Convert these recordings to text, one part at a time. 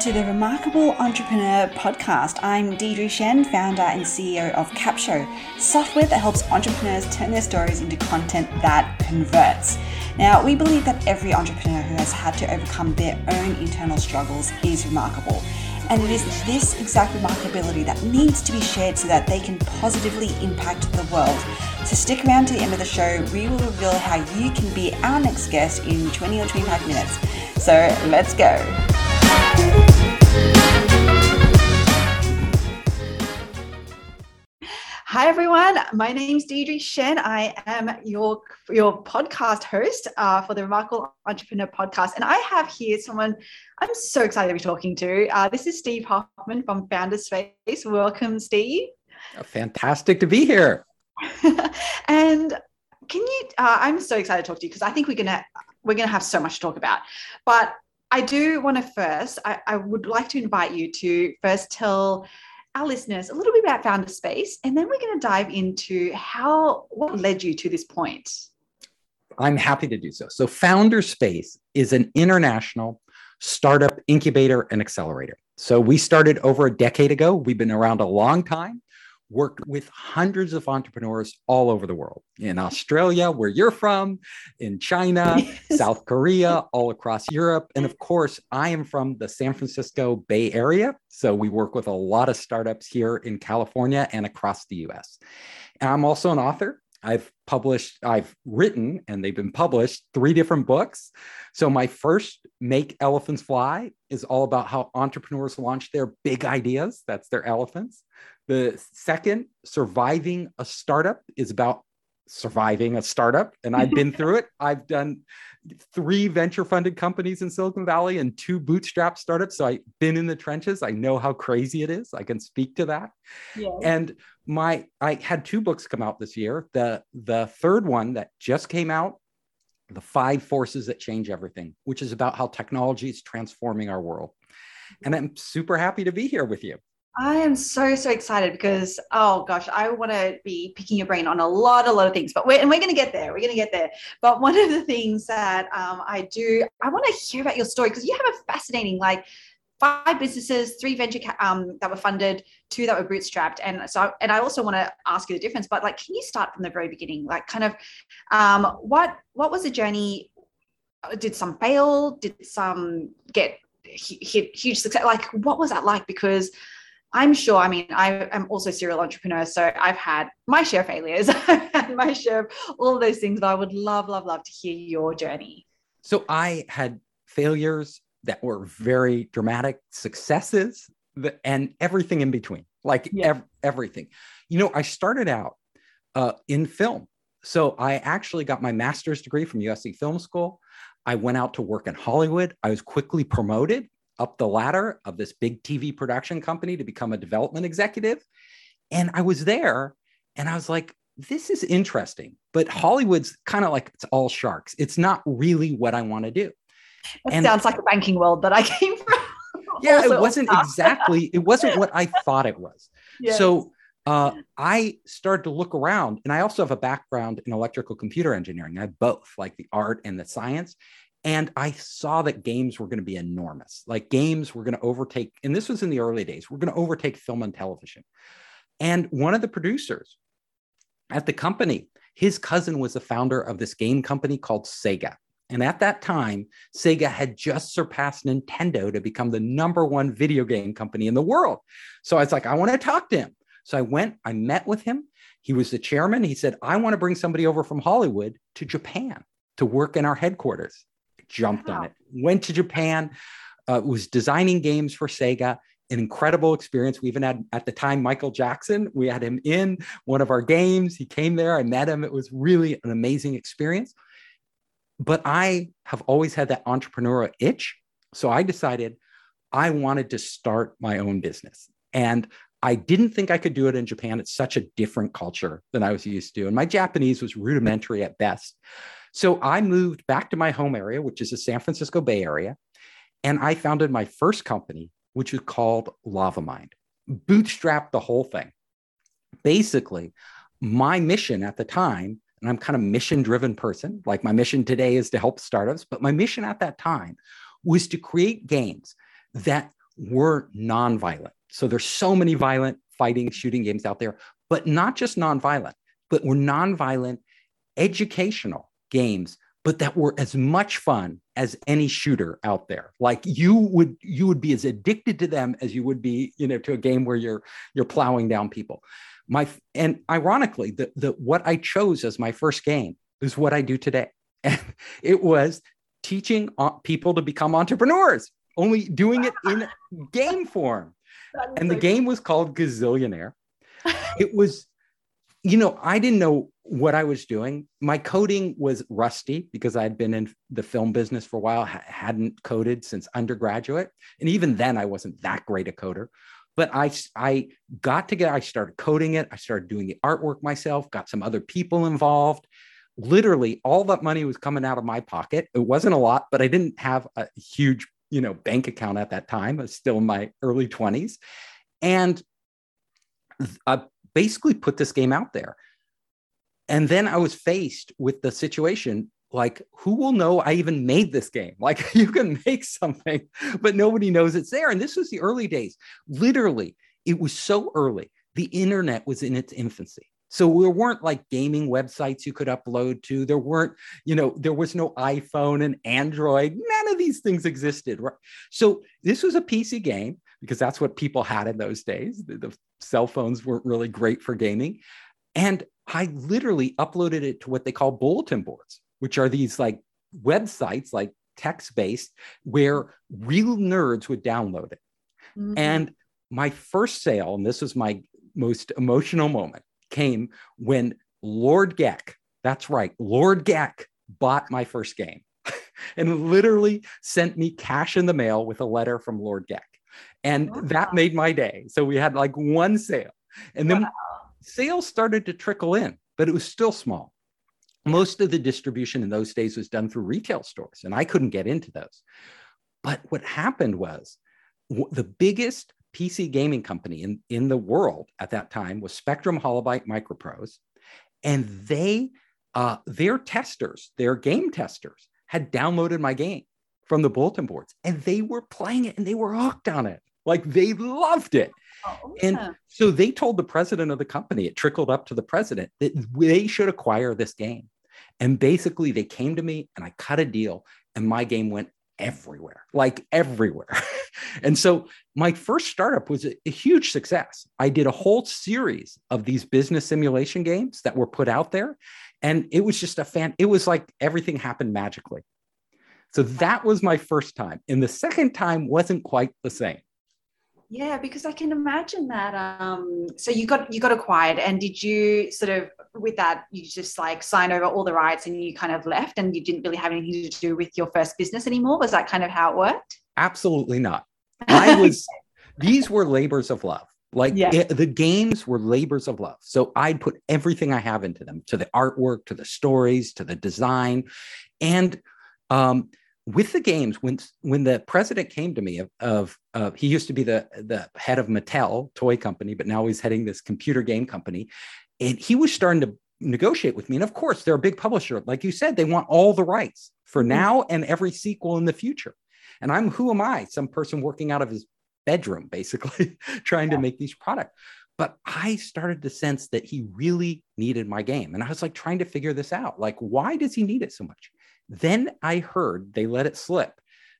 to the Remarkable Entrepreneur podcast. I'm Deirdre Tshien, founder and CEO of Capsho, software that helps entrepreneurs turn their stories into content that converts. Now, we believe that every entrepreneur who has had to overcome their own internal struggles is remarkable. And it is this exact remarkability that needs to be shared so that they can positively impact the world. So stick around to the end of the show. We will reveal how you can be our next guest in 20 or 25 minutes. So let's go. Hi everyone, my name is Deirdre Tshien. I am your your podcast host uh, for the Remarkable Entrepreneur podcast, and I have here someone I'm so excited to be talking to. Uh, this is Steve Hoffman from Founders Space. Welcome, Steve. Fantastic to be here. and can you? Uh, I'm so excited to talk to you because I think we're gonna we're gonna have so much to talk about. But I do want to first, I, I would like to invite you to first tell our listeners a little bit about Founder Space, and then we're going to dive into how what led you to this point. I'm happy to do so. So, Founder Space is an international startup incubator and accelerator. So, we started over a decade ago. We've been around a long time worked with hundreds of entrepreneurs all over the world in Australia, where you're from, in China, yes. South Korea, all across Europe. And of course, I am from the San Francisco Bay Area. So we work with a lot of startups here in California and across the US. And I'm also an author. I've published, I've written, and they've been published three different books. So, my first, Make Elephants Fly, is all about how entrepreneurs launch their big ideas. That's their elephants. The second, Surviving a Startup, is about surviving a startup. And I've been through it. I've done three venture funded companies in Silicon Valley and two bootstrap startups. So I've been in the trenches. I know how crazy it is. I can speak to that. Yeah. And my I had two books come out this year. The the third one that just came out, The Five Forces That Change Everything, which is about how technology is transforming our world. And I'm super happy to be here with you. I am so so excited because oh gosh, I want to be picking your brain on a lot a lot of things, but we're and we're going to get there. We're going to get there. But one of the things that um, I do, I want to hear about your story because you have a fascinating like five businesses, three venture um, that were funded, two that were bootstrapped, and so and I also want to ask you the difference. But like, can you start from the very beginning? Like, kind of, um, what what was the journey? Did some fail? Did some get huge success? Like, what was that like? Because I'm sure, I mean, I am also serial entrepreneur, so I've had my share of failures, I've had my share of all those things, but I would love, love, love to hear your journey. So I had failures that were very dramatic, successes, and everything in between, like yeah. ev- everything. You know, I started out uh, in film. So I actually got my master's degree from USC Film School. I went out to work in Hollywood. I was quickly promoted up the ladder of this big TV production company to become a development executive. And I was there and I was like, this is interesting, but Hollywood's kind of like it's all sharks. It's not really what I want to do. It and sounds like a banking world that I came from. yeah, it wasn't exactly, it wasn't what I thought it was. Yes. So uh, I started to look around, and I also have a background in electrical computer engineering. I have both, like the art and the science. And I saw that games were going to be enormous. Like games were going to overtake, and this was in the early days, we're going to overtake film and television. And one of the producers at the company, his cousin was the founder of this game company called Sega. And at that time, Sega had just surpassed Nintendo to become the number one video game company in the world. So I was like, I want to talk to him. So I went, I met with him. He was the chairman. He said, I want to bring somebody over from Hollywood to Japan to work in our headquarters jumped wow. on it. Went to Japan, uh, was designing games for Sega. An incredible experience. We even had at the time Michael Jackson. We had him in one of our games. He came there. I met him. It was really an amazing experience. But I have always had that entrepreneurial itch. So I decided I wanted to start my own business. And I didn't think I could do it in Japan. It's such a different culture than I was used to. And my Japanese was rudimentary at best. So I moved back to my home area, which is the San Francisco Bay Area, and I founded my first company, which is called LavaMind. Bootstrapped the whole thing. Basically, my mission at the time, and I'm kind of mission driven person, like my mission today is to help startups, but my mission at that time was to create games that were nonviolent. So there's so many violent fighting, shooting games out there, but not just nonviolent, but were nonviolent educational games but that were as much fun as any shooter out there. Like you would you would be as addicted to them as you would be you know to a game where you're you're plowing down people. My and ironically the, the what i chose as my first game is what i do today. And it was teaching uh, people to become entrepreneurs only doing it in game form. And the game was called gazillionaire. It was you know i didn't know what I was doing. My coding was rusty because I had been in the film business for a while, ha- hadn't coded since undergraduate. And even then, I wasn't that great a coder. But I, I got together, I started coding it, I started doing the artwork myself, got some other people involved. Literally, all that money was coming out of my pocket. It wasn't a lot, but I didn't have a huge you know bank account at that time. I was still in my early 20s. And I basically put this game out there and then I was faced with the situation like, who will know I even made this game? Like, you can make something, but nobody knows it's there. And this was the early days. Literally, it was so early. The internet was in its infancy. So there weren't like gaming websites you could upload to. There weren't, you know, there was no iPhone and Android. None of these things existed. Right? So this was a PC game because that's what people had in those days. The, the cell phones weren't really great for gaming. And I literally uploaded it to what they call bulletin boards, which are these like websites, like text based, where real nerds would download it. Mm-hmm. And my first sale, and this was my most emotional moment, came when Lord Geck, that's right, Lord Geck bought my first game and literally sent me cash in the mail with a letter from Lord Geck. And wow. that made my day. So we had like one sale. And then wow sales started to trickle in, but it was still small. Most of the distribution in those days was done through retail stores, and I couldn't get into those. But what happened was the biggest PC gaming company in, in the world at that time was Spectrum Holobyte Microprose. And they, uh, their testers, their game testers, had downloaded my game from the bulletin boards and they were playing it and they were hooked on it. Like they loved it. Oh, yeah. And so they told the president of the company, it trickled up to the president that they should acquire this game. And basically, they came to me and I cut a deal, and my game went everywhere, like everywhere. and so my first startup was a, a, huge success. I did a whole series of these business simulation games that were put out there. And it was just a fan, it was like everything happened magically. So that was my first time. And the second time wasn't quite the same. Yeah, because I can imagine that. Um, so you got you got acquired, and did you sort of with that you just like sign over all the rights and you kind of left, and you didn't really have anything to do with your first business anymore? Was that kind of how it worked? Absolutely not. I was. these were labors of love. Like yeah. it, the games were labors of love. So I'd put everything I have into them, to the artwork, to the stories, to the design, and um, with the games when when the president came to me of, of uh, he used to be the the head of Mattel toy company, but now he's heading this computer game company, and he was starting to negotiate with me. And of course, they're a big publisher, like you said, they want all the rights for mm-hmm. now and every sequel in the future. And I'm who am I? Some person working out of his bedroom, basically trying yeah. to make these products. But I started to sense that he really needed my game. And I was like trying to figure this out. Like, why does he need it so much? Then I heard they let it slip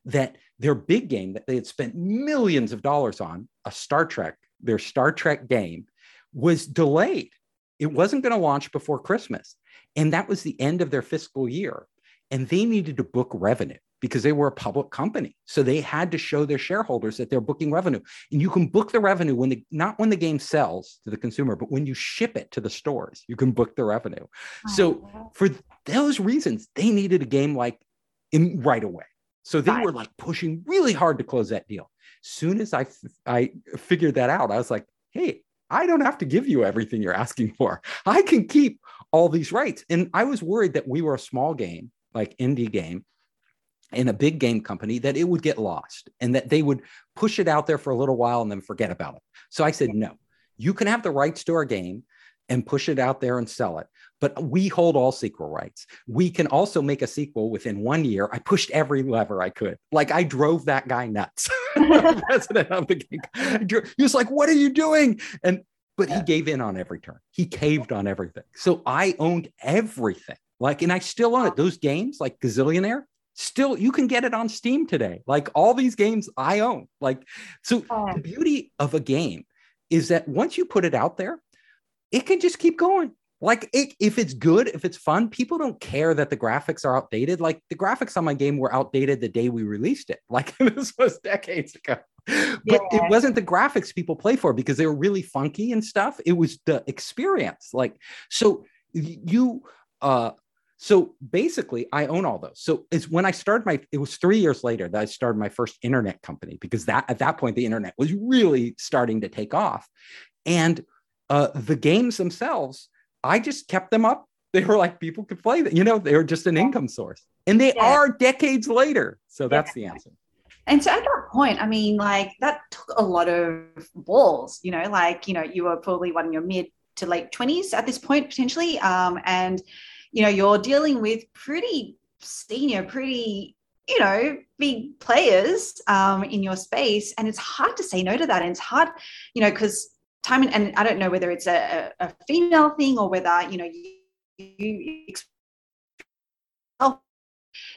that their big game that they had spent millions of dollars on, a Star Trek, their Star Trek game, was delayed. It wasn't going to launch before Christmas. And that was the end of their fiscal year. And they needed to book revenue because they were a public company. So they had to show their shareholders that they're booking revenue. And you can book the revenue when the not when the game sells to the consumer, but when you ship it to the stores, you can book the revenue. Oh, so for those reasons, they needed a game like in, right away. So they were like pushing really hard to close that deal. Soon as I I figured that out, I was like, hey, I don't have to give you everything you're asking for. I can keep all these rights. And I was worried that we were a small game, like indie game, in a big game company that it would get lost and that they would push it out there for a little while and then forget about it. So I said, no, you can have the rights to our game and push it out there and sell it. But we hold all sequel rights. We can also make a sequel within one year. I pushed every lever I could. Like I drove that guy nuts. president of the game. He was like, "What are you doing?" And but he gave in on every turn. He caved on everything. So I owned everything. Like, and I still own it. Those games, like Gazillionaire, still you can get it on Steam today. Like all these games I own. Like, so oh. the beauty of a game is that once you put it out there, it can just keep going. Like it, if it's good, if it's fun, people don't care that the graphics are outdated. Like the graphics on my game were outdated the day we released it. Like this was decades ago. But yeah. it wasn't the graphics people play for because they were really funky and stuff. It was the experience. Like so you uh so basically I own all those. So it's when I started my it was 3 years later that I started my first internet company because that at that point the internet was really starting to take off. And uh the games themselves I just kept them up. They were like people could play them. You know, they were just an income source, and they yeah. are decades later. So that's yeah. the answer. And so at that point, I mean, like that took a lot of balls. You know, like you know, you were probably one in your mid to late twenties at this point potentially, um, and you know, you're dealing with pretty senior, pretty you know, big players um, in your space, and it's hard to say no to that. And it's hard, you know, because time and, and I don't know whether it's a, a female thing or whether you know you, you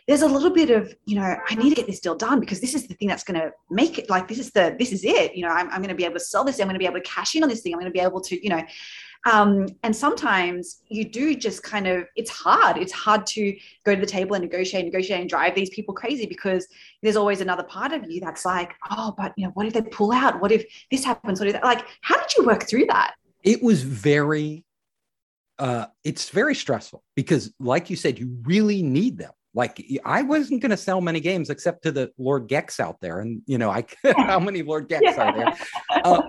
there's a little bit of you know i need to get this deal done because this is the thing that's going to make it like this is the this is it you know i'm, I'm going to be able to sell this i'm going to be able to cash in on this thing i'm going to be able to you know um, and sometimes you do just kind of, it's hard. It's hard to go to the table and negotiate, negotiate, and drive these people crazy because there's always another part of you that's like, oh, but you know, what if they pull out? What if this happens? What if that? Like, how did you work through that? It was very, uh, it's very stressful because, like you said, you really need them like I wasn't going to sell many games except to the Lord Gex out there, and you know, I how many Lord Gex yeah. are there? Uh,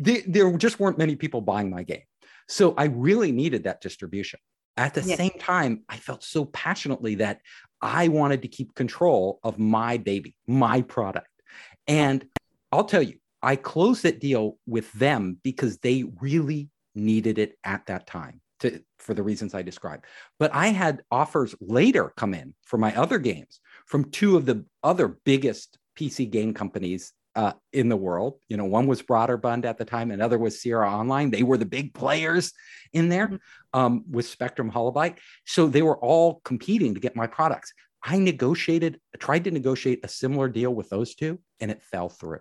the, there just weren't many people buying my game, so I really needed that distribution. At the yes. same time, I felt so passionately that I wanted to keep control of my baby, my product. And I'll tell you, I closed that deal with them because they really needed it at that time to, for the reasons I described. But I had offers later come in for my other games from two of the other biggest PC game companies uh, in the world. You know, one was Broderbund at the time, another was Sierra Online. They were the big players in there mm-hmm. um, with Spectrum Holobyte. So they were all competing to get my products. I negotiated, tried to negotiate a similar deal with those two, and it fell through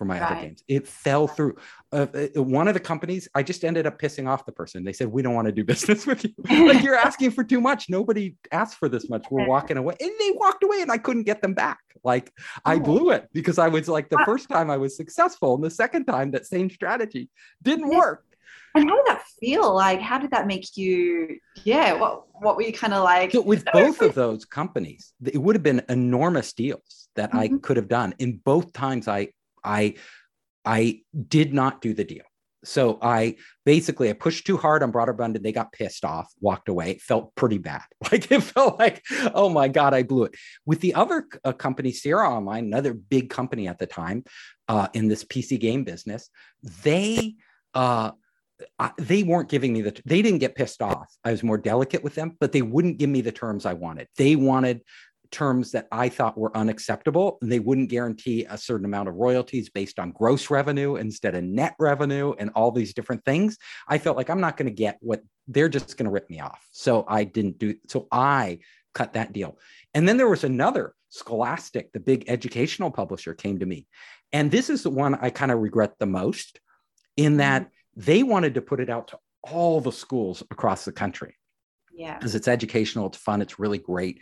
for my right. other games. It fell through. Uh, uh, one of the companies, I just ended up pissing off the person. They said, "We don't want to do business with you. like you're asking for too much. Nobody asked for this much. We're walking away." And they walked away, and I couldn't get them back. Like I oh. blew it because I was like the first time I was successful, and the second time that same strategy didn't work. And how did that feel? Like, how did that make you? Yeah, what what were you kind of like? So with both of those companies, it would have been enormous deals that mm-hmm. I could have done. In both times, I I I did not do the deal. So I basically I pushed too hard on Broderbund and they got pissed off, walked away. It felt pretty bad. Like it felt like, oh my God, I blew it. With the other uh, company, Sierra Online, another big company at the time uh, in this PC game business, they uh, they weren't giving me the they didn't get pissed off i was more delicate with them but they wouldn't give me the terms i wanted they wanted terms that I thought were unacceptable. And they wouldn't guarantee a certain amount of royalties based on gross revenue instead of net revenue and all these different things. I felt like I'm not going to get what they're just going to rip me off. So I didn't do so I cut that deal. And then there was another Scholastic, the big educational publisher came to me. And this is the one I kind of regret the most in that mm-hmm. they wanted to put it out to all the schools across the country. Yeah. Because it's educational, it's fun, it's really great.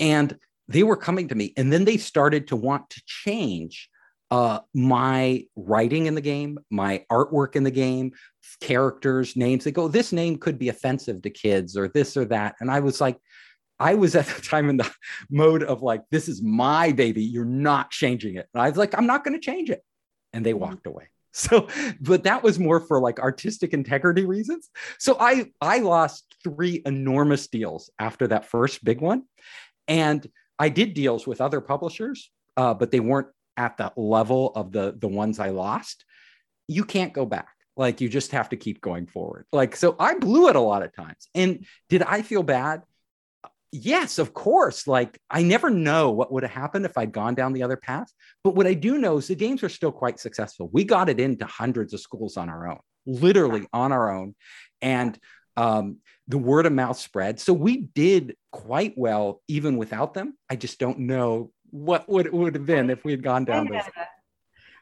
And they were coming to me, and then they started to want to change uh, my writing in the game, my artwork in the game, characters, names. They go, this name could be offensive to kids or this or that. And I was like, I was at the time in the mode of like, this is my baby. You're not changing it. And I was like, I'm not going to change it. And they mm-hmm. walked away. So, but that was more for like artistic integrity reasons. So I I lost three enormous deals after that first big one. And I did deals with other publishers, uh, but they weren't at the level of the the ones I lost. You can't go back. Like you just have to keep going forward. Like so, I blew it a lot of times. And did I feel bad? yes, of course. Like I never know what would have happened if I'd gone down the other path. But what I do know is the games are still quite successful. We got it into hundreds of schools on our own, literally on our own. And um, the word of mouth spread. So we did quite well even without them. I just don't know what would it would have been if we had gone down this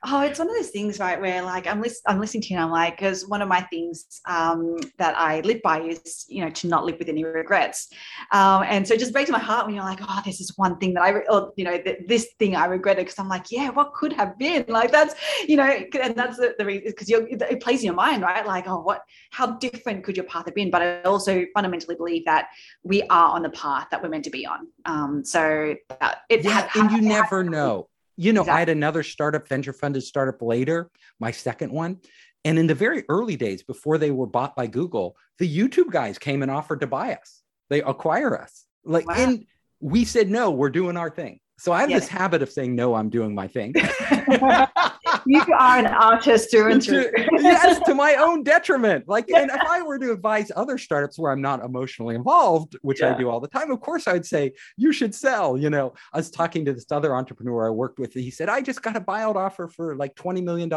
Oh, it's one of those things, right? Where like I'm, list- I'm listening to you, and I'm like, because one of my things um, that I live by is, you know, to not live with any regrets. Um, and so it just breaks my heart when you're like, oh, this is one thing that I, re- or you know, th- this thing I regretted because I'm like, yeah, what could have been? Like that's, you know, and that's the, the reason because you it plays in your mind, right? Like, oh, what, how different could your path have been? But I also fundamentally believe that we are on the path that we're meant to be on. Um, so that it yeah, had, and you never know you know, exactly. I had another startup, venture funded startup later, my second one. And in the very early days, before they were bought by Google, the YouTube guys came and offered to buy us. They acquire us. Like, wow. and we said, no, we're doing our thing. So I have yes. this habit of saying, no, I'm doing my thing. you are an artist through and through. yes, to my own detriment. Like, and if I were to advise other startups where I'm not emotionally involved, which yeah. I do all the time, of course I'd say, you should sell. You know, I was talking to this other entrepreneur I worked with. and He said, I just got a buyout offer for like $20 million.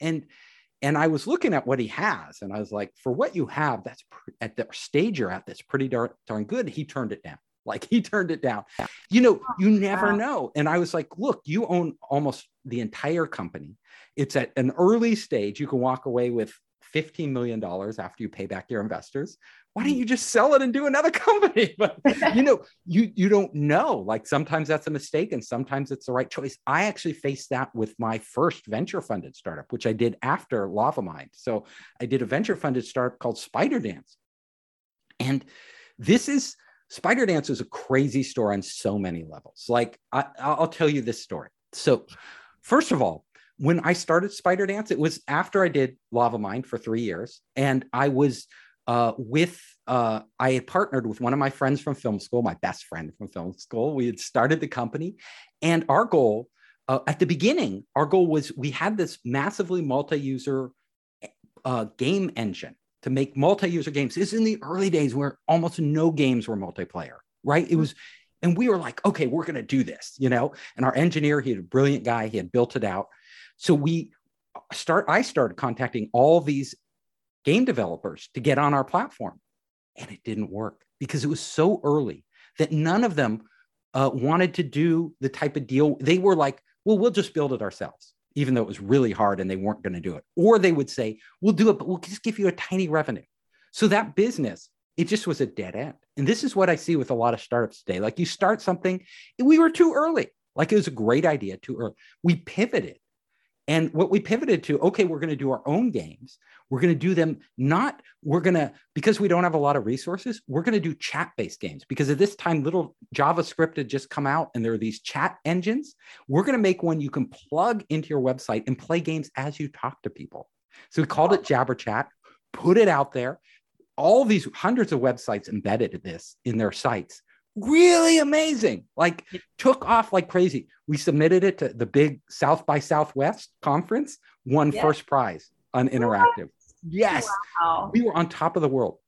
And and I was looking at what he has, and I was like, for what you have, that's pr- at the stage you're at, that's pretty darn, darn good. He turned it down. Like he turned it down. You know, you oh, never wow. know. And I was like, look, you own almost the entire company. It's at an early stage. You can walk away with $15 million after you pay back your investors. Why don't mm. you just sell it and do another company? But you know, you you don't know. Like sometimes that's a mistake and sometimes it's the right choice. I actually faced that with my first venture funded startup, which I did after Lavamind. So I did a venture funded startup called Spider Dance. And this is Spider Dance is a crazy store on so many levels. Like, I, will tell you this story. So, first of all, when I started Spider Dance, it was after I did Lavamind for three years, and I was uh, with uh, I had partnered with one of my friends from film school, my best friend from film school. We had started the company, and our goal uh, at the beginning, our goal was we had this massively multi-user uh, game engine to make multi-user games. This is in the early days where almost no games were multiplayer, right? It mm-hmm. was, and we were like, okay, we're going to do this, you know. And our engineer, he had a brilliant guy, he had built it out. So we start. I started contacting all these game developers to get on our platform, and it didn't work because it was so early that none of them uh, wanted to do the type of deal. They were like, well, we'll just build it ourselves even though it was really hard and they weren't going to do it. Or they would say, we'll do it, but we'll just give you a tiny revenue. So that business, it just was a dead end. And this is what I see with a lot of startups today. Like you start something, we were too early. Like it was a great idea too early. We pivoted and what we pivoted to, okay, we're going to do our own games. We're going to do them not, we're going to, because we don't have a lot of resources, we're going to do chat based games. Because at this time, little JavaScript had just come out and there are these chat engines. We're going to make one you can plug into your website and play games as you talk to people. So we called it Jabber Chat, put it out there. All these hundreds of websites embedded this in their sites really amazing. Like took off like crazy. We submitted it to the big South by Southwest conference, won yes. first prize on interactive. What? Yes. Wow. We were on top of the world.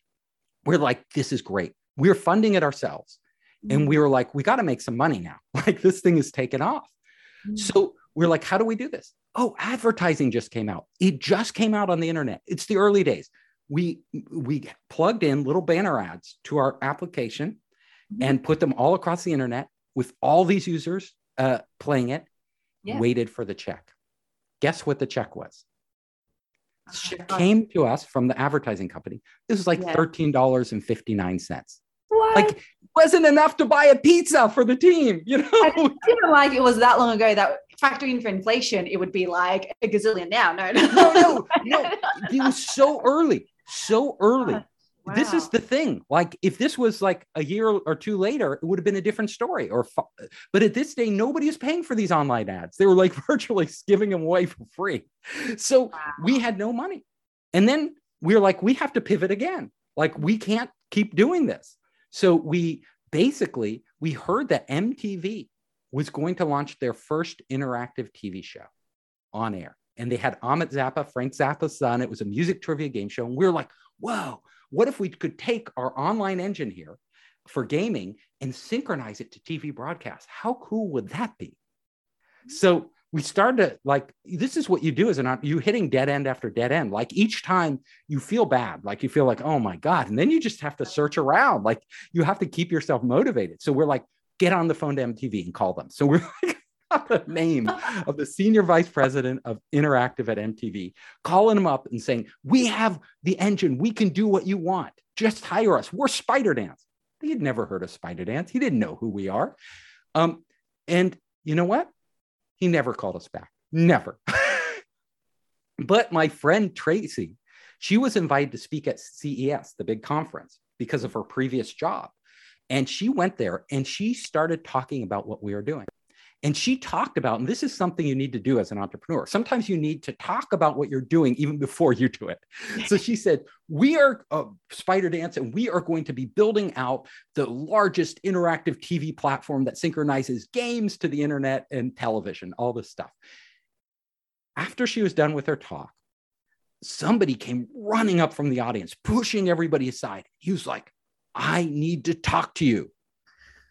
We're like, this is great. We're funding it ourselves. Mm-hmm. And we were like, we got to make some money now. Like this thing is taken off. Mm-hmm. So we're like, how do we do this? Oh, advertising just came out. It just came out on the internet. It's the early days. We we plugged in little banner ads to our application. Mm-hmm. and put them all across the internet with all these users uh, playing it, yeah. waited for the check. Guess what the check was? Uh-huh. Check came to us from the advertising company. This was like yeah. $13.59. What? Like wasn't enough to buy a pizza for the team, you know. I didn't like it was that long ago that factoring for inflation, it would be like a gazillion now. No, no, no, no. no. It was so early, so early. Uh-huh. Wow. This is the thing. Like, if this was like a year or two later, it would have been a different story. Or, but at this day, nobody is paying for these online ads. They were like virtually giving them away for free. So wow. we had no money, and then we're like, we have to pivot again. Like, we can't keep doing this. So we basically we heard that MTV was going to launch their first interactive TV show on air, and they had Ahmet Zappa, Frank Zappa's son. It was a music trivia game show, and we were like, whoa what if we could take our online engine here for gaming and synchronize it to TV broadcast. How cool would that be? So we started to like this is what you do as an you hitting dead end after dead end. Like each time you feel bad like you feel like oh my god. And then you just have to search around. Like you have to keep yourself motivated. So we're like get on the phone to mtv and call them. So we're like the name of the senior vice president of interactive at mtv calling him up and saying we have the engine we can do what you want just hire us we're spider dance he had never heard of spider dance he didn't know who we are um, and you know what he never called us back. Never. but my friend Tracy, she was invited to speak at CES, the big conference, because of her previous job. And she went there and she started talking about what we were doing. And she talked about, and this is something you need to do as an entrepreneur. Sometimes you need to talk about what you're doing even before you do it. So she said, We are uh, Spider Dance, and we are going to be building out the largest interactive TV platform that synchronizes games to the internet and television, all this stuff. After she was done with her talk, somebody came running up from the audience, pushing everybody aside. He was like, I need to talk to you.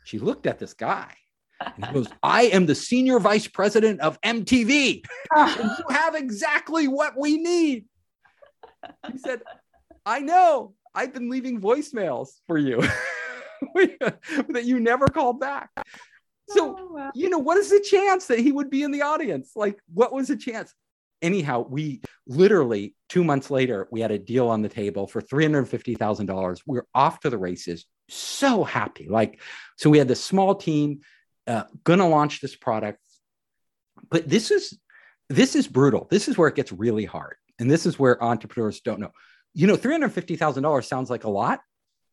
She looked at this guy and he goes, I am the senior vice president of MTV. you have exactly what we need. He said, I know. I've been leaving voicemails for you that you never called back. So, oh, wow. you know, what is the chance that he would be in the audience? Like, what was the chance? Anyhow, we literally two months later, we had a deal on the table for $350,000. We we're off to the races, so happy. Like, so we had this small team uh, going to launch this product. But this is this is brutal. This is where it gets really hard, and this is where entrepreneurs don't know. You know, three hundred fifty thousand dollars sounds like a lot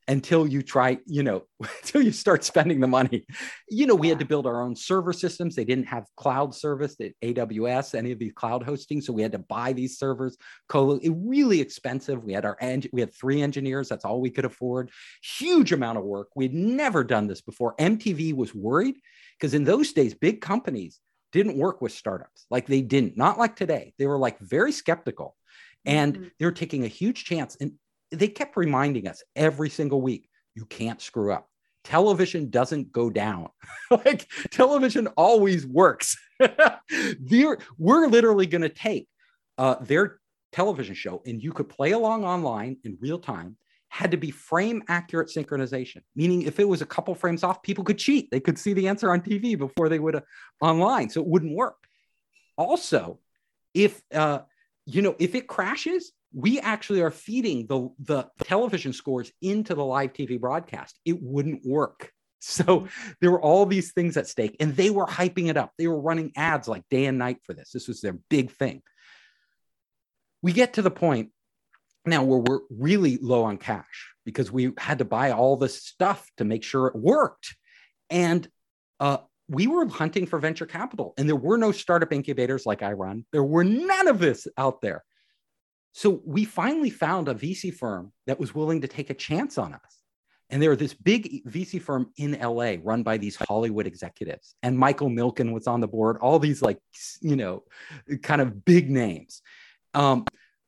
until you try. You know, until you start spending the money. You know, we had to build our own server systems. They didn't have cloud service at AWS, any of these cloud hosting, so we had to buy these servers. Colo, it really expensive. We had our we had three engineers. That's all we could afford. Huge amount of work. We'd never done this before. MTV was worried because in those days, big companies didn't work with startups like they didn't, not like today. They were like very skeptical and mm-hmm. they were taking a huge chance. And they kept reminding us every single week you can't screw up. Television doesn't go down. like television always works. we're literally going to take uh, their television show and you could play along online in real time had to be frame accurate synchronization, meaning if it was a couple frames off, people could cheat. They could see the answer on TV before they would uh, online, so it wouldn't work. Also, if uh, you know if it crashes, we actually are feeding the the television scores into the live TV broadcast. It wouldn't work. So there were all these things at stake, and they were hyping it up. They were running ads like day and night for this. This was their big thing. We get to the point now we're, we're really low on cash because we had to buy all this stuff to make sure it worked. And uh, we were hunting for venture capital, and there were no startup incubators like I run. There were none of this out there. So we finally found a VC firm that was willing to take a chance on us. And they were this big VC firm in LA run by these Hollywood executives. And Michael Milken was on the board, all these like, you know, kind of big names. Um,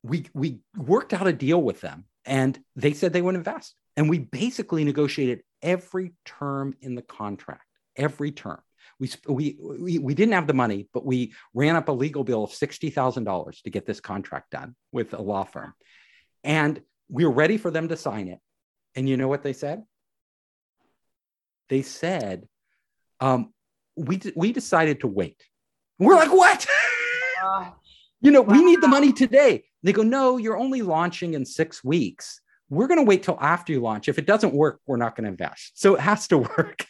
we we worked out a deal with them and they said they would invest and we basically negotiated every term in the contract every term we, we, we, we didn't have the money, but we ran up a legal bill of $60,000 to get this contract done with a law firm. And we were ready for them to sign it. And you know what they said? They said, um, we, we decided to wait. We're like, what? you know, wow. we need the money today. They go, no, you're only launching in six weeks. We're going to wait till after you launch. If it doesn't work, we're not going to invest. So it has to work.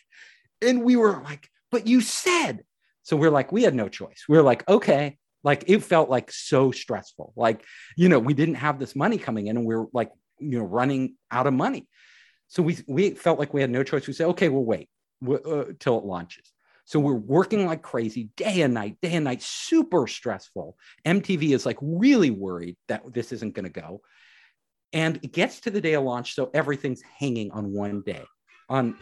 And we were like, but you said. So we're like, we had no choice. We are like, okay. Like it felt like so stressful. Like, you know, we didn't have this money coming in and we are like, you know, running out of money. So we, we felt like we had no choice. We said, okay, we'll wait uh, till it launches. So we're working like crazy day and night, day and night, super stressful. MTV is like really worried that this isn't going to go. And it gets to the day of launch. So everything's hanging on one day, on,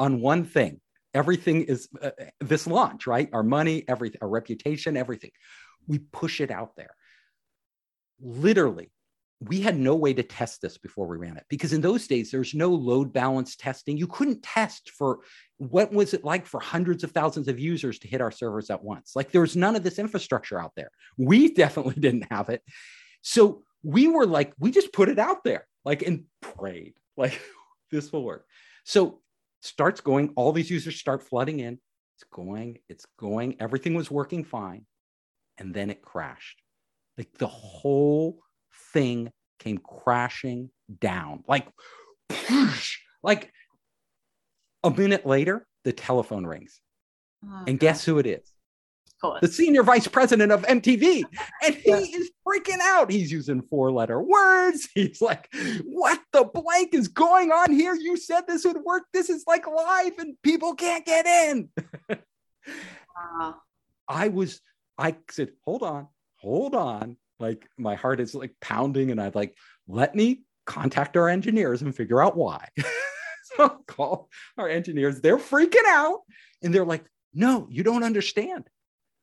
on one thing. Everything is uh, this launch, right? Our money, everything, our reputation, everything. We push it out there. Literally, we had no way to test this before we ran it because in those days there's no load balance testing. You couldn't test for what was it like for hundreds of thousands of users to hit our servers at once? Like there was none of this infrastructure out there. We definitely didn't have it. So we were like we just put it out there like and prayed like this will work. So starts going all these users start flooding in. It's going it's going. Everything was working fine. And then it crashed. Like the whole thing came crashing down. Like, like a minute later, the telephone rings. Oh, and guess who it is? The senior vice president of MTV. And he is freaking out. He's using four letter words. He's like, What the blank is going on here? You said this would work. This is like live and people can't get in. I was, I said, Hold on, hold on like my heart is like pounding and i'd like let me contact our engineers and figure out why. So I'll call our engineers. They're freaking out and they're like no you don't understand.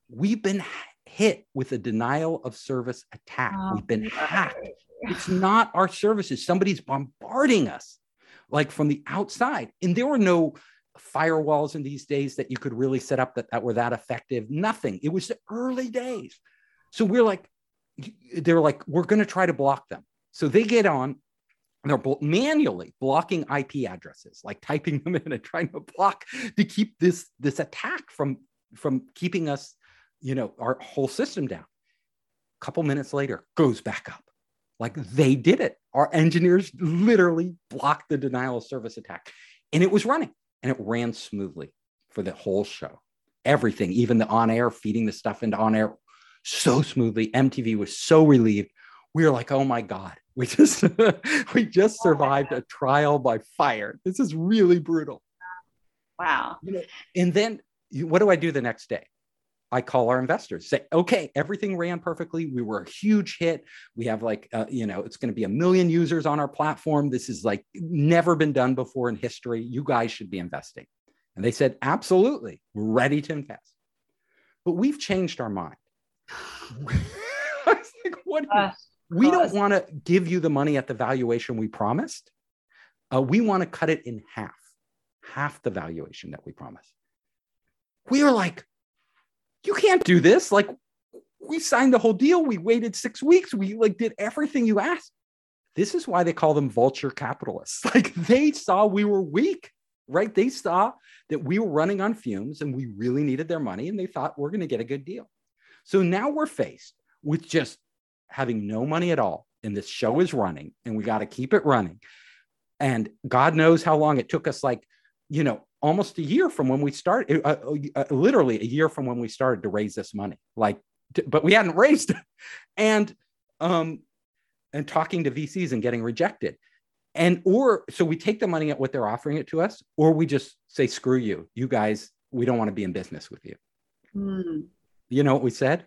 We've been hit with a denial of service attack. Oh, we've been hacked. It's not our services. Somebody's bombarding us like from the outside. And there were no firewalls in these days that you could really set up that, that were that effective. Nothing. It was the early days. So we're like they're like, we're going to try to block them. So they get on, they're manually blocking IP addresses, like typing them in and trying to block to keep this this attack from from keeping us, you know, our whole system down. A couple minutes later, goes back up. Like they did it. Our engineers literally blocked the denial of service attack, and it was running, and it ran smoothly for the whole show. Everything, even the on air, feeding the stuff into on air, so smoothly. MTV was so relieved. We were like, oh my God, we just we just survived a trial by fire. This is really brutal. Wow. You know, and then what do I do the next day? I call our investors, say, okay, everything ran perfectly. We were a huge hit. We have like, uh, you know, it's going to be a million users on our platform. This is like never been done before in history. You guys should be investing. And they said, absolutely, we're ready to invest. But we've changed our mind. like, what? Uh, we don't want to give you the money at the valuation we promised. Uh, we want to cut it in half, half the valuation that we promised. We are like, you can't do this. Like, we signed the whole deal. We waited six weeks. We like did everything you asked. This is why they call them vulture capitalists. Like they saw we were weak, right? They saw that we were running on fumes and we really needed their money, and they thought we're going to get a good deal. So now we're faced with just having no money at all. And this show is running and we got to keep it running. And God knows how long it took us, like, you know, almost a year from when we started, uh, uh, uh literally a year from when we started to raise this money. Like, t- but we hadn't raised it. And, um, and talking to VCs and getting rejected. And, or, so we take the money at what they're offering it to us, or we just say, screw you, you guys, we don't want to be in business with you. Mm. You know what we said?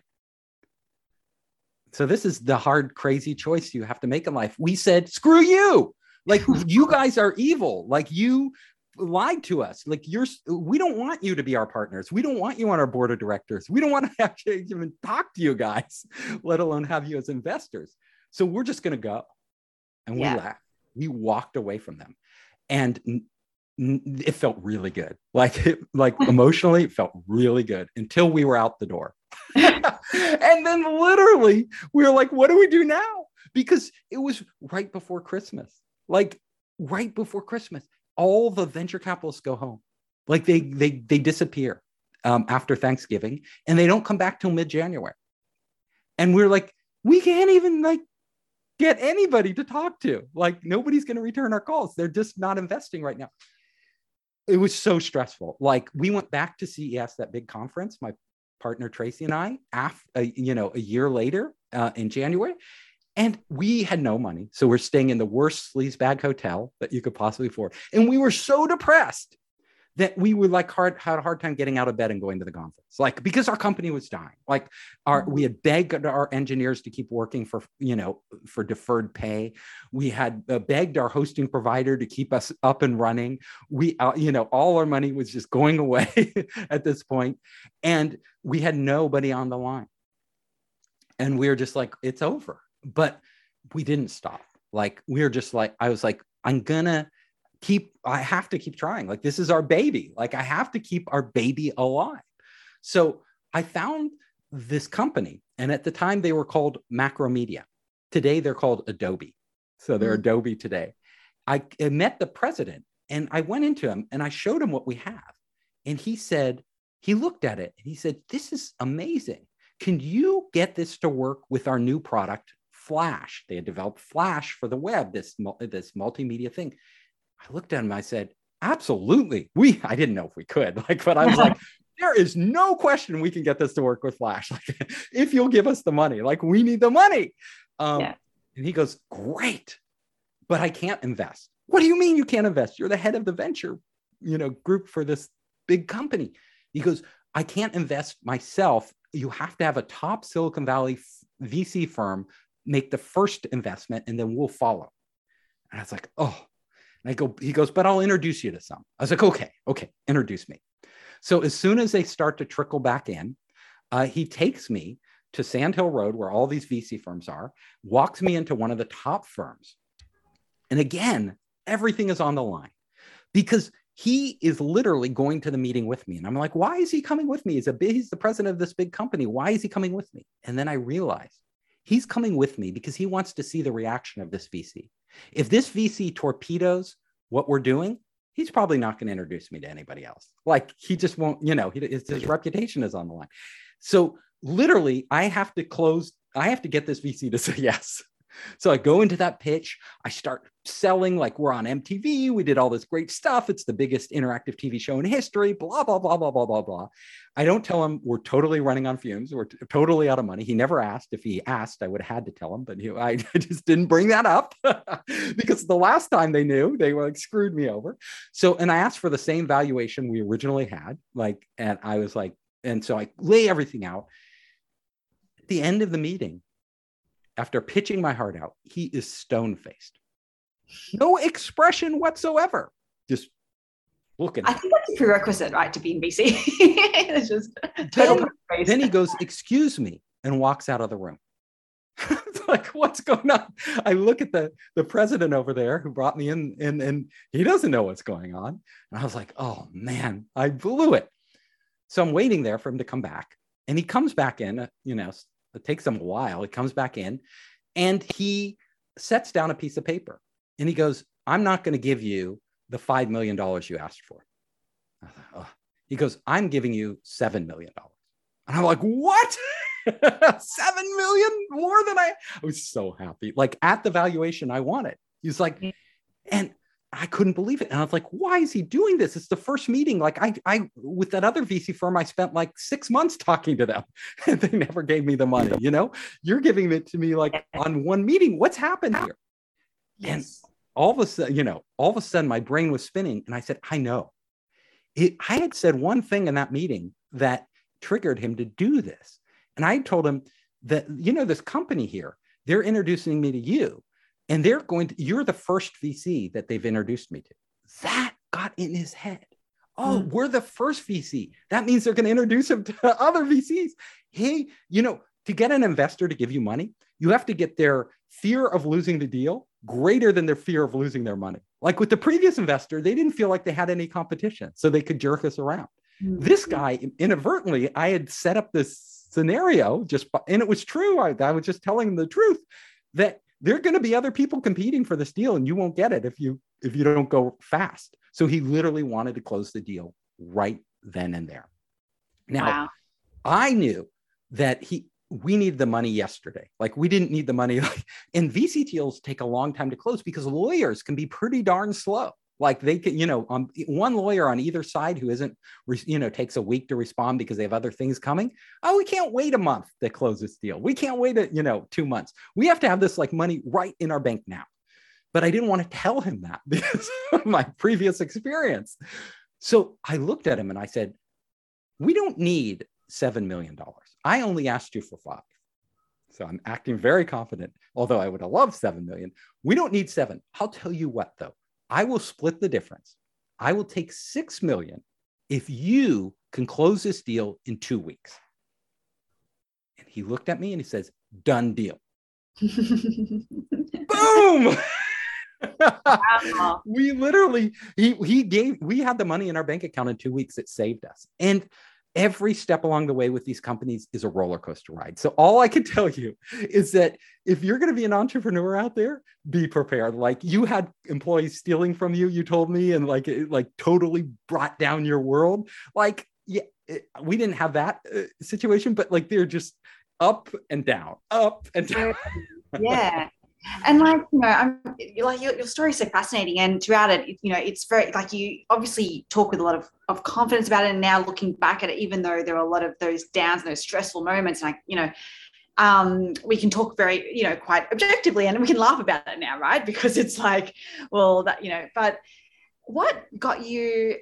So this is the hard, crazy choice you have to make in life. We said, screw you. Like you guys are evil. Like you lied to us. Like you're we don't want you to be our partners. We don't want you on our board of directors. We don't want to actually even talk to you guys, let alone have you as investors. So we're just gonna go. And we yeah. laughed. We walked away from them. And it felt really good. Like it, like emotionally, it felt really good until we were out the door. and then literally we were like, what do we do now? Because it was right before Christmas. Like right before Christmas. All the venture capitalists go home. Like they they they disappear um, after Thanksgiving and they don't come back till mid-January. And we're like, we can't even like get anybody to talk to. Like nobody's going to return our calls. They're just not investing right now it was so stressful. Like we went back to CES, that big conference, my partner Tracy and I, after, uh, you know, a year later uh, in January, and we had no money. So we're staying in the worst sleaze bag hotel that you could possibly afford. And we were so depressed that we were like hard had a hard time getting out of bed and going to the conference like because our company was dying. Like our we had begged our engineers to keep working for you know for deferred pay. We had uh, begged our hosting provider to keep us up and running. We uh, you know all our money was just going away at this point and we had nobody on the line. And we were just like it's over. But we didn't stop. Like we were just like, I was like, I'm gonna keep, I have to keep trying. Like this is our baby. Like I have to keep our baby alive. So I found this company, and at the time they were called Macromedia. Today they're called Adobe. So they're mm-hmm. Adobe today. I, I met the president and I went into him and I showed him what we have. And he said, he looked at it and he said, This is amazing. Can you get this to work with our new product, Flash? They had developed Flash for the web, this, this multimedia thing. I looked at him, I said, Absolutely. We, I didn't know if we could, like, but I was like, there is no question we can get this to work with Flash. Like, if you'll give us the money, like we need the money. Um, yeah. And he goes, Great, but I can't invest. What do you mean you can't invest? You're the head of the venture, you know, group for this big company. He goes, I can't invest myself. You have to have a top Silicon Valley VC firm make the first investment and then we'll follow. And I was like, oh, I go, he goes, but I'll introduce you to some. I was like, okay, okay, introduce me. So as soon as they start to trickle back in, uh, he takes me to Sand Hill Road, where all these VC firms are, walks me into one of the top firms. And again, everything is on the line because he is literally going to the meeting with me. And I'm like, why is he coming with me? He's, a big, he's the president of this big company. Why is he coming with me? And then I realized he's coming with me because he wants to see the reaction of this VC. If this VC torpedoes what we're doing, he's probably not going to introduce me to anybody else. Like he just won't, you know, he, his reputation is on the line. So literally, I have to close, I have to get this VC to say yes. So I go into that pitch. I start selling like we're on MTV. We did all this great stuff. It's the biggest interactive TV show in history, blah, blah, blah, blah, blah, blah, blah. I don't tell him we're totally running on fumes. We're t- totally out of money. He never asked. If he asked, I would have had to tell him, but he, I just didn't bring that up because the last time they knew, they were like screwed me over. So, and I asked for the same valuation we originally had. Like, and I was like, and so I lay everything out. At the end of the meeting, after pitching my heart out, he is stone faced. No expression whatsoever. Just looking. I think that's a prerequisite, right, to be in VC. it's just then, then he goes, Excuse me, and walks out of the room. like, what's going on? I look at the, the president over there who brought me in, and, and he doesn't know what's going on. And I was like, Oh man, I blew it. So I'm waiting there for him to come back. And he comes back in, you know, it takes him a while. He comes back in and he sets down a piece of paper and he goes, I'm not going to give you the $5 million you asked for. Thought, oh. He goes, I'm giving you $7 million. And I'm like, what? Seven million more than I, I was so happy. Like at the valuation I wanted. He's like, and I couldn't believe it. And I was like, why is he doing this? It's the first meeting. Like I, I, with that other VC firm, I spent like six months talking to them and they never gave me the money. You know, you're giving it to me like on one meeting. What's happened here? Yes. And all of a sudden, you know, all of a sudden my brain was spinning and I said, I know. It, I had said one thing in that meeting that triggered him to do this. And I told him that, you know, this company here, they're introducing me to you and they're going to, you're the first VC that they've introduced me to. That got in his head. Oh, mm. we're the first VC. That means they're going to introduce him to other VCs. Hey, you know, to get an investor to give you money, you have to get their fear of losing the deal greater than their fear of losing their money. Like with the previous investor, they didn't feel like they had any competition, so they could jerk us around. Mm. This guy, inadvertently, I had set up this scenario just, and it was true. I, I was just telling the truth that there are going to be other people competing for this deal and you won't get it if you if you don't go fast so he literally wanted to close the deal right then and there now wow. i knew that he we need the money yesterday like we didn't need the money like and vc deals take a long time to close because lawyers can be pretty darn slow like they can, you know, um, one lawyer on either side who isn't, you know, takes a week to respond because they have other things coming. Oh, we can't wait a month to close this deal. We can't wait, a, you know, two months. We have to have this like money right in our bank now. But I didn't want to tell him that because of my previous experience. So I looked at him and I said, we don't need $7 million. I only asked you for five. So I'm acting very confident, although I would have loved 7 million. We don't need seven. I'll tell you what, though, I will split the difference. I will take 6 million if you can close this deal in two weeks. And he looked at me and he says, done deal. Boom! we literally he he gave we had the money in our bank account in two weeks. It saved us. And every step along the way with these companies is a roller coaster ride. So all I can tell you is that if you're going to be an entrepreneur out there, be prepared. Like you had employees stealing from you, you told me, and like it like totally brought down your world. Like yeah, it, we didn't have that uh, situation, but like they're just up and down, up and down. yeah and like you know i'm like your, your story is so fascinating and throughout it you know it's very like you obviously talk with a lot of, of confidence about it and now looking back at it even though there are a lot of those downs and those stressful moments like you know um, we can talk very you know quite objectively and we can laugh about it now right? Because it's like well that you know but what got you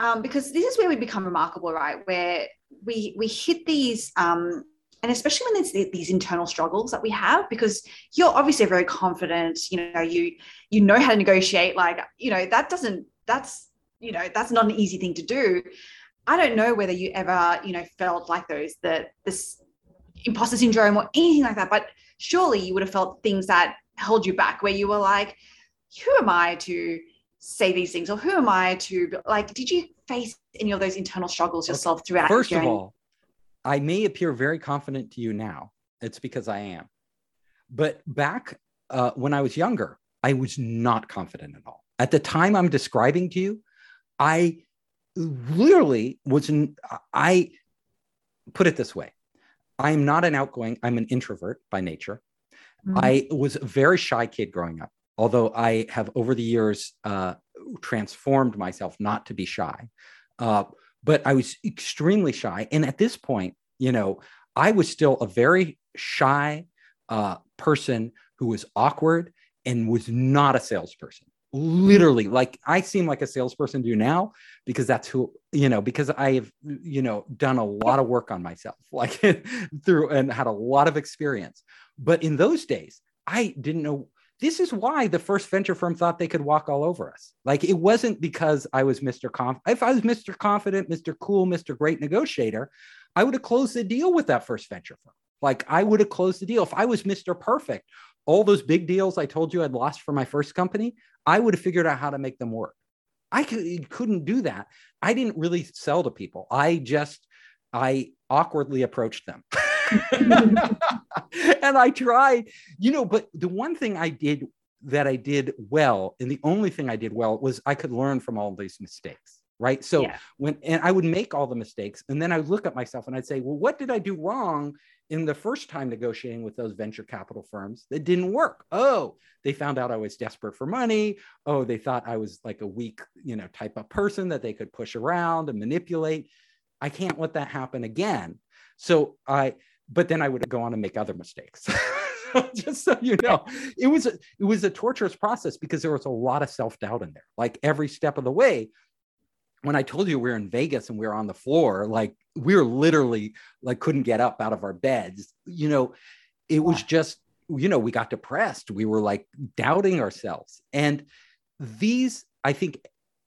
um, because this is where we become remarkable right? Where we we hit these um, and especially when there's these internal struggles that we have because you're obviously very confident you know you you know how to negotiate like you know that doesn't that's you know that's not an easy thing to do. I don't know whether you ever you know felt like those that this imposter syndrome or anything like that but surely you would have felt things that held you back where you were like who am i to say these things? Or who am i to like did you face any of those internal struggles yourself throughout first of all I may appear very confident to you now. It's because I am. But back uh, when I was younger, I was not confident at all. At the time I'm describing to you, I literally was, I put it this way I am not an outgoing, I'm an introvert by nature. Mm-hmm. I was a very shy kid growing up, although I have over the years uh, transformed myself not to be shy. Uh, but I was extremely shy. And at this point, you know, I was still a very shy uh, person who was awkward and was not a salesperson. Literally, like I seem like a salesperson do now because that's who, you know, because I have, you know, done a lot of work on myself, like through and had a lot of experience. But in those days, I didn't know this is why the first venture firm thought they could walk all over us. Like it wasn't because I was Mr. Conf. If I was Mr. Confident, Mr. Cool, Mr. Great Negotiator, I would have closed the deal with that first venture firm. Like I would have closed the deal. If I was Mr. Perfect, all those big deals I told you I'd lost for my first company, I would have figured out how to make them work. I could, couldn't do that. I didn't really sell to people. I just, I awkwardly approached them. and I tried, you know, but the one thing I did that I did well, and the only thing I did well was I could learn from all these mistakes. Right. So yeah. when, and I would make all the mistakes and then I would look at myself and I'd say, well, what did I do wrong in the first time negotiating with those venture capital firms that didn't work? Oh, they found out I was desperate for money. Oh, they thought I was like a weak, you know, type of person that they could push around and manipulate. I can't let that happen again. So I, but then I would go on and make other mistakes. just so you know, it was a, it was a torturous process because there was a lot of self doubt in there. Like every step of the way, when I told you we were in Vegas and we were on the floor, like we were literally like couldn't get up out of our beds. You know, it was just you know we got depressed. We were like doubting ourselves, and these I think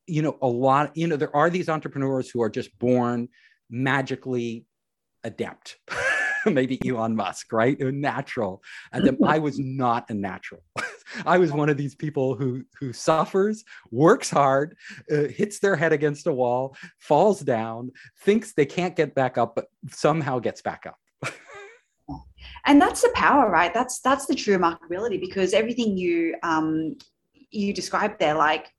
you know a lot. You know, there are these entrepreneurs who are just born magically adept. maybe Elon Musk, right? A Natural. And I was not a natural. I was one of these people who who suffers, works hard, uh, hits their head against a wall, falls down, thinks they can't get back up, but somehow gets back up. and that's the power, right? That's that's the true remarkability because everything you um you described there, like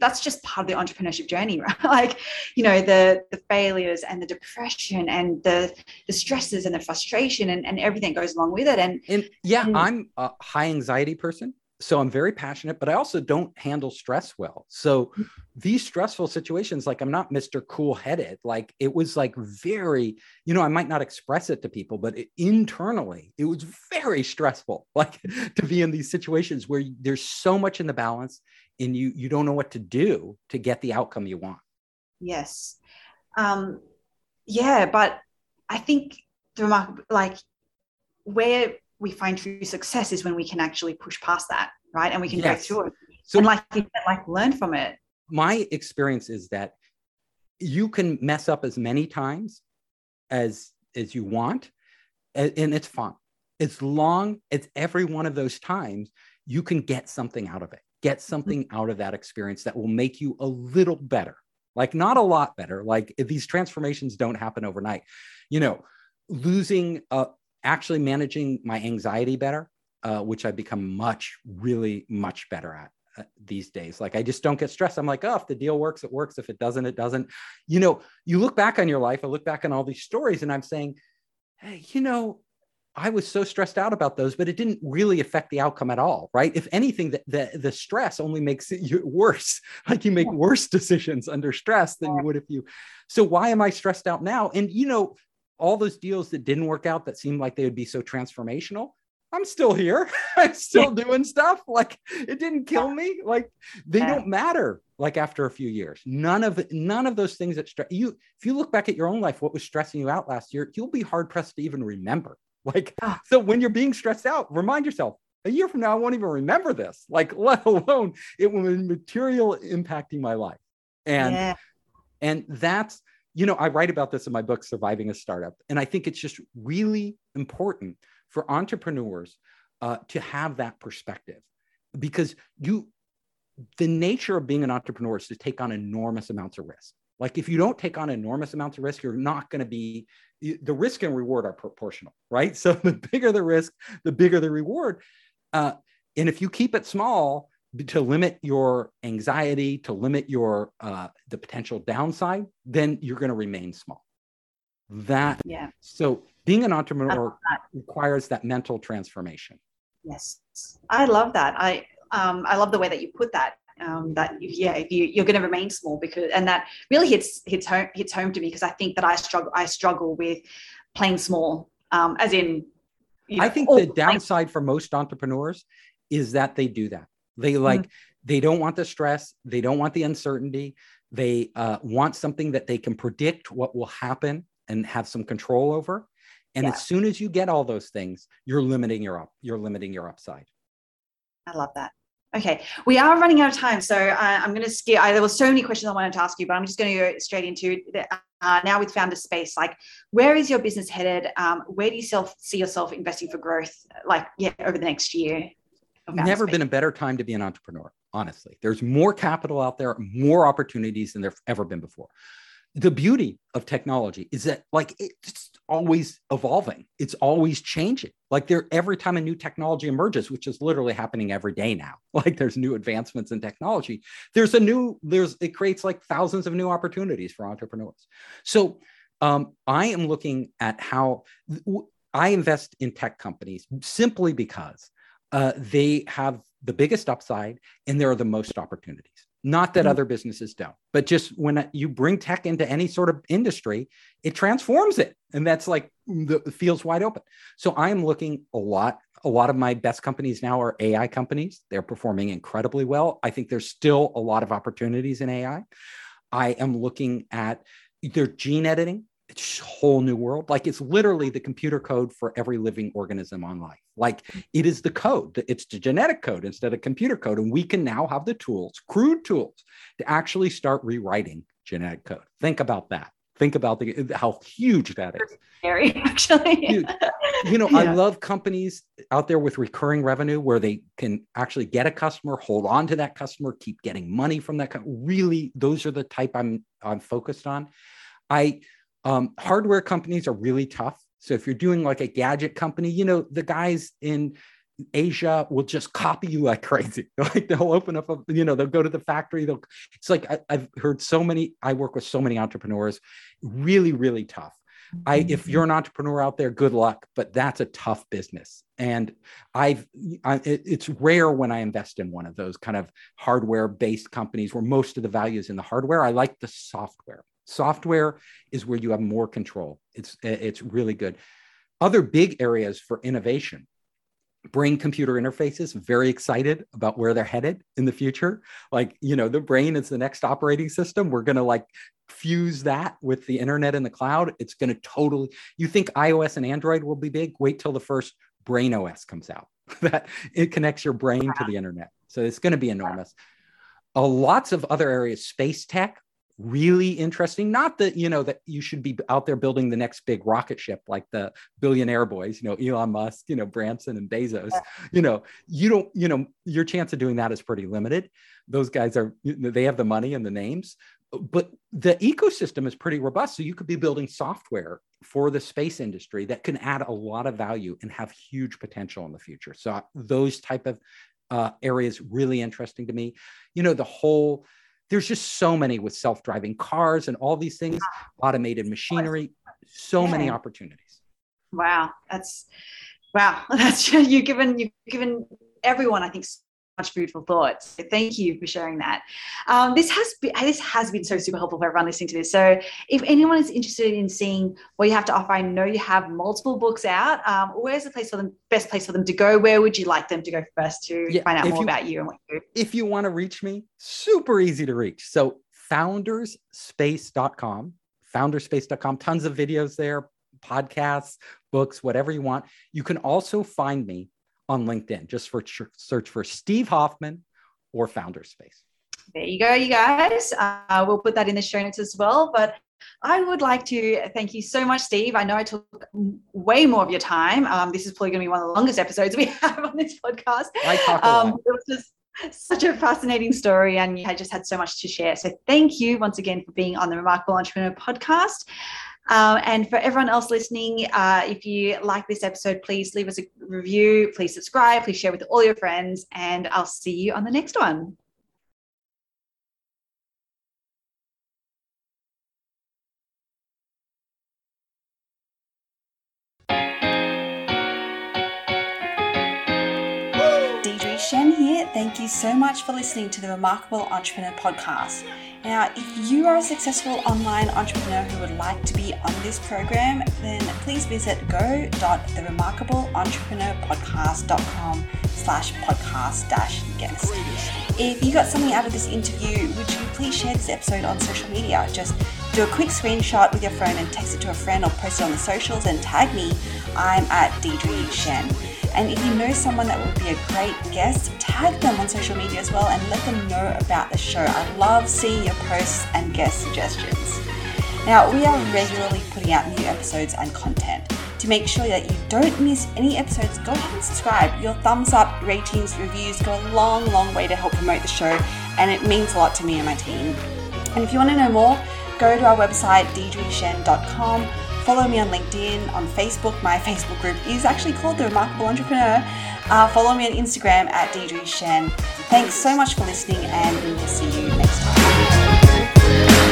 that's just part of the entrepreneurship journey right? Like you know the the failures and the depression and the the stresses and the frustration and, and everything goes along with it. And, and yeah and, i'm a high anxiety person so i'm very passionate but i also don't handle stress well. So these stressful situations like i'm not mr cool headed like it was like very you know i might not express it to people but it, internally it was very stressful like to be in these situations where there's so much in the balance and you you don't know what to do to get the outcome you want. Yes. Um yeah but i think the remark like where we find true success is when we can actually push past that right? And we can yes. go through it. So and like like learn from it. My experience is that you can mess up as many times as as you want and, it's fun. As long as every one of those times you can get something out of it, get something out of that experience that will make you a little better, like not a lot better. Like these transformations don't happen overnight. You know, losing, uh, actually managing my anxiety better, uh, which I've become much, really much better at. Uh, these days. Like I just don't get stressed. I'm like, oh, if the deal works, it works. If it doesn't, it doesn't. You know, you look back on your life, I look back on all these stories and I'm saying, hey, you know, I was so stressed out about those, but it didn't really affect the outcome at all, right? If anything, the, the, the stress only makes it worse. Like you make worse decisions under stress than you would if you. So why am I stressed out now? And you know, all those deals that didn't work out that seemed like they would be so transformational, I'm still here. I'm still doing stuff. Like it didn't kill me. Like they don't matter. Like after a few years, none of none of those things that stress you. If you look back at your own life, what was stressing you out last year, you'll be hard pressed to even remember. Like ah. so, when you're being stressed out, remind yourself. A year from now, I won't even remember this. Like, let alone it will be material impacting my life. And yeah. and that's you know, I write about this in my book, Surviving a Startup, and I think it's just really important for entrepreneurs uh, to have that perspective because you the nature of being an entrepreneur is to take on enormous amounts of risk like if you don't take on enormous amounts of risk you're not going to be the risk and reward are proportional right? So the bigger the risk the bigger the reward. Uh, and if you keep it small to limit your anxiety to limit your uh, the potential downside then you're going to remain small. That yeah. so being an entrepreneur requires that mental transformation. Yes. I love that. I um, i love the way that you put that um, that yeah if you, you're going to remain small because and that really hits hits home hits home to me because i think that i struggle i struggle with playing small um, as in you know, i think the downside for most entrepreneurs is that they do that they like mm-hmm. they don't want the stress they don't want the uncertainty they uh, want something that they can predict what will happen and have some control over and yeah. as soon as you get all those things, you're limiting your up, you're limiting your upside. I love that. Okay, we are running out of time, so uh, I'm going to skip. I, there were so many questions I wanted to ask you, but I'm just going to go straight into the, uh, now with Founder Space. Like, where is your business headed? Um, where do you self, see yourself investing for growth? Like, yeah, over the next year. Never Space? been a better time to be an entrepreneur. Honestly, there's more capital out there, more opportunities than there've ever been before the beauty of technology is that like it's always evolving. It's always changing. Like there every time a new technology emerges which is literally happening every day now like there's new advancements in technology there's a new there's it creates like thousands of new opportunities for entrepreneurs. So um, i am looking at how i invest in tech companies simply because uh, they have the biggest upside and there are the most opportunities not that mm-hmm. other businesses don't, but just when you bring tech into any sort of industry, it transforms it. And that's like the feels wide open. So I'm looking a lot. A lot of my best companies now are AI companies. They're performing incredibly well. I think there's still a lot of opportunities in AI. I am looking at either gene editing, it's a whole new world. Like it's literally the computer code for every living organism on life. Like hmm. it is the code, it's the genetic code instead of computer code. And we can now have the tools, crude tools, to actually start rewriting genetic code. Think about that. Think about the uh, how huge that is. Scary, actually. Dude, you know, yeah. I love companies out there with recurring revenue where they can actually get a customer, hold on to that customer, keep getting money from that. Really, those are the type I'm I'm focused on. I um, hardware companies are really tough. So if you're doing like a gadget company, you know, the guys in Asia will just copy you like crazy. like they'll open up, a, you know, they'll go to the factory. They'll, it's like I, have heard so many, I work with so many entrepreneurs, really, really tough. I, if mm-hmm. you're an entrepreneur out there, good luck, but that's a tough business. And I've, I, it, it's rare when I invest in one of those kind of hardware based companies where most of the value is in the hardware. I like the software. Software is where you have more control. It's it's really good. Other big areas for innovation. Brain computer interfaces, very excited about where they're headed in the future. Like, you know, the brain is the next operating system. We're going to like fuse that with the internet and the cloud. It's going to totally, you think iOS and Android will be big? Wait till the first Brain OS comes out that it connects your brain to the internet. So it's going to be enormous. Uh, lots of other areas, space tech, really interesting. Not that, you know, that you should be out there building the next big rocket ship like the billionaire boys, you know, Elon Musk, you know, Branson and Bezos, you know, you don't, you know, your chance of doing that is pretty limited. Those guys are, they have the money and the names, but the ecosystem is pretty robust. So you could be building software for the space industry that can add a lot of value and have huge potential in the future. So those type of uh, areas really interesting to me. You know, the whole there's just so many with self-driving cars and all these things, automated machinery, so many opportunities. Wow, that's wow. That's you've given you've given everyone, I think, much food for thought. So thank you for sharing that. Um, this has been this has been so super helpful for everyone listening to this. So if anyone is interested in seeing what you have to offer, I know you have multiple books out. Um, where's the place for them? Best place for them to go? Where would you like them to go first to yeah, find out more you, about you and what you do? If you want to reach me, super easy to reach. So founderspace.com, founderspace.com, tons of videos there, podcasts, books, whatever you want. You can also find me on LinkedIn. Just for search for Steve Hoffman or Founderspace. There you go, you guys. Uh, we'll put that in the show notes as well. But I would like to thank you so much, Steve. I know I took way more of your time. Um, this is probably going to be one of the longest episodes we have on this podcast. I talk um. It was just such a fascinating story, and you had just had so much to share. So thank you once again for being on the Remarkable Entrepreneur podcast. Um, and for everyone else listening, uh, if you like this episode, please leave us a review, please subscribe, please share with all your friends, and I'll see you on the next one. Tshien here. Thank you so much for listening to the Remarkable Entrepreneur podcast. Now, if you are a successful online entrepreneur who would like to be on this program, then please visit go.theremarkableentrepreneur.podcast.com slash podcast dash guest. If you got something out of this interview, would you please share this episode on social media? Just do a quick screenshot with your phone and text it to a friend or post it on the socials and tag me. I'm at Deirdre Tshien. And if you know someone that would be a great guest, tag them on social media as well and let them know about the show. I love seeing your posts and guest suggestions. Now, we are regularly putting out new episodes and content. To make sure that you don't miss any episodes, go ahead and subscribe. Your thumbs up, ratings, reviews go a long, long way to help promote the show, and it means a lot to me and my team. And if you want to know more, go to our website, deirdretshien.com Follow me on LinkedIn, on Facebook. My Facebook group is actually called The Remarkable Entrepreneur. Uh, follow me on Instagram at Deirdre Tshien. Thanks so much for listening, and we will see you next time.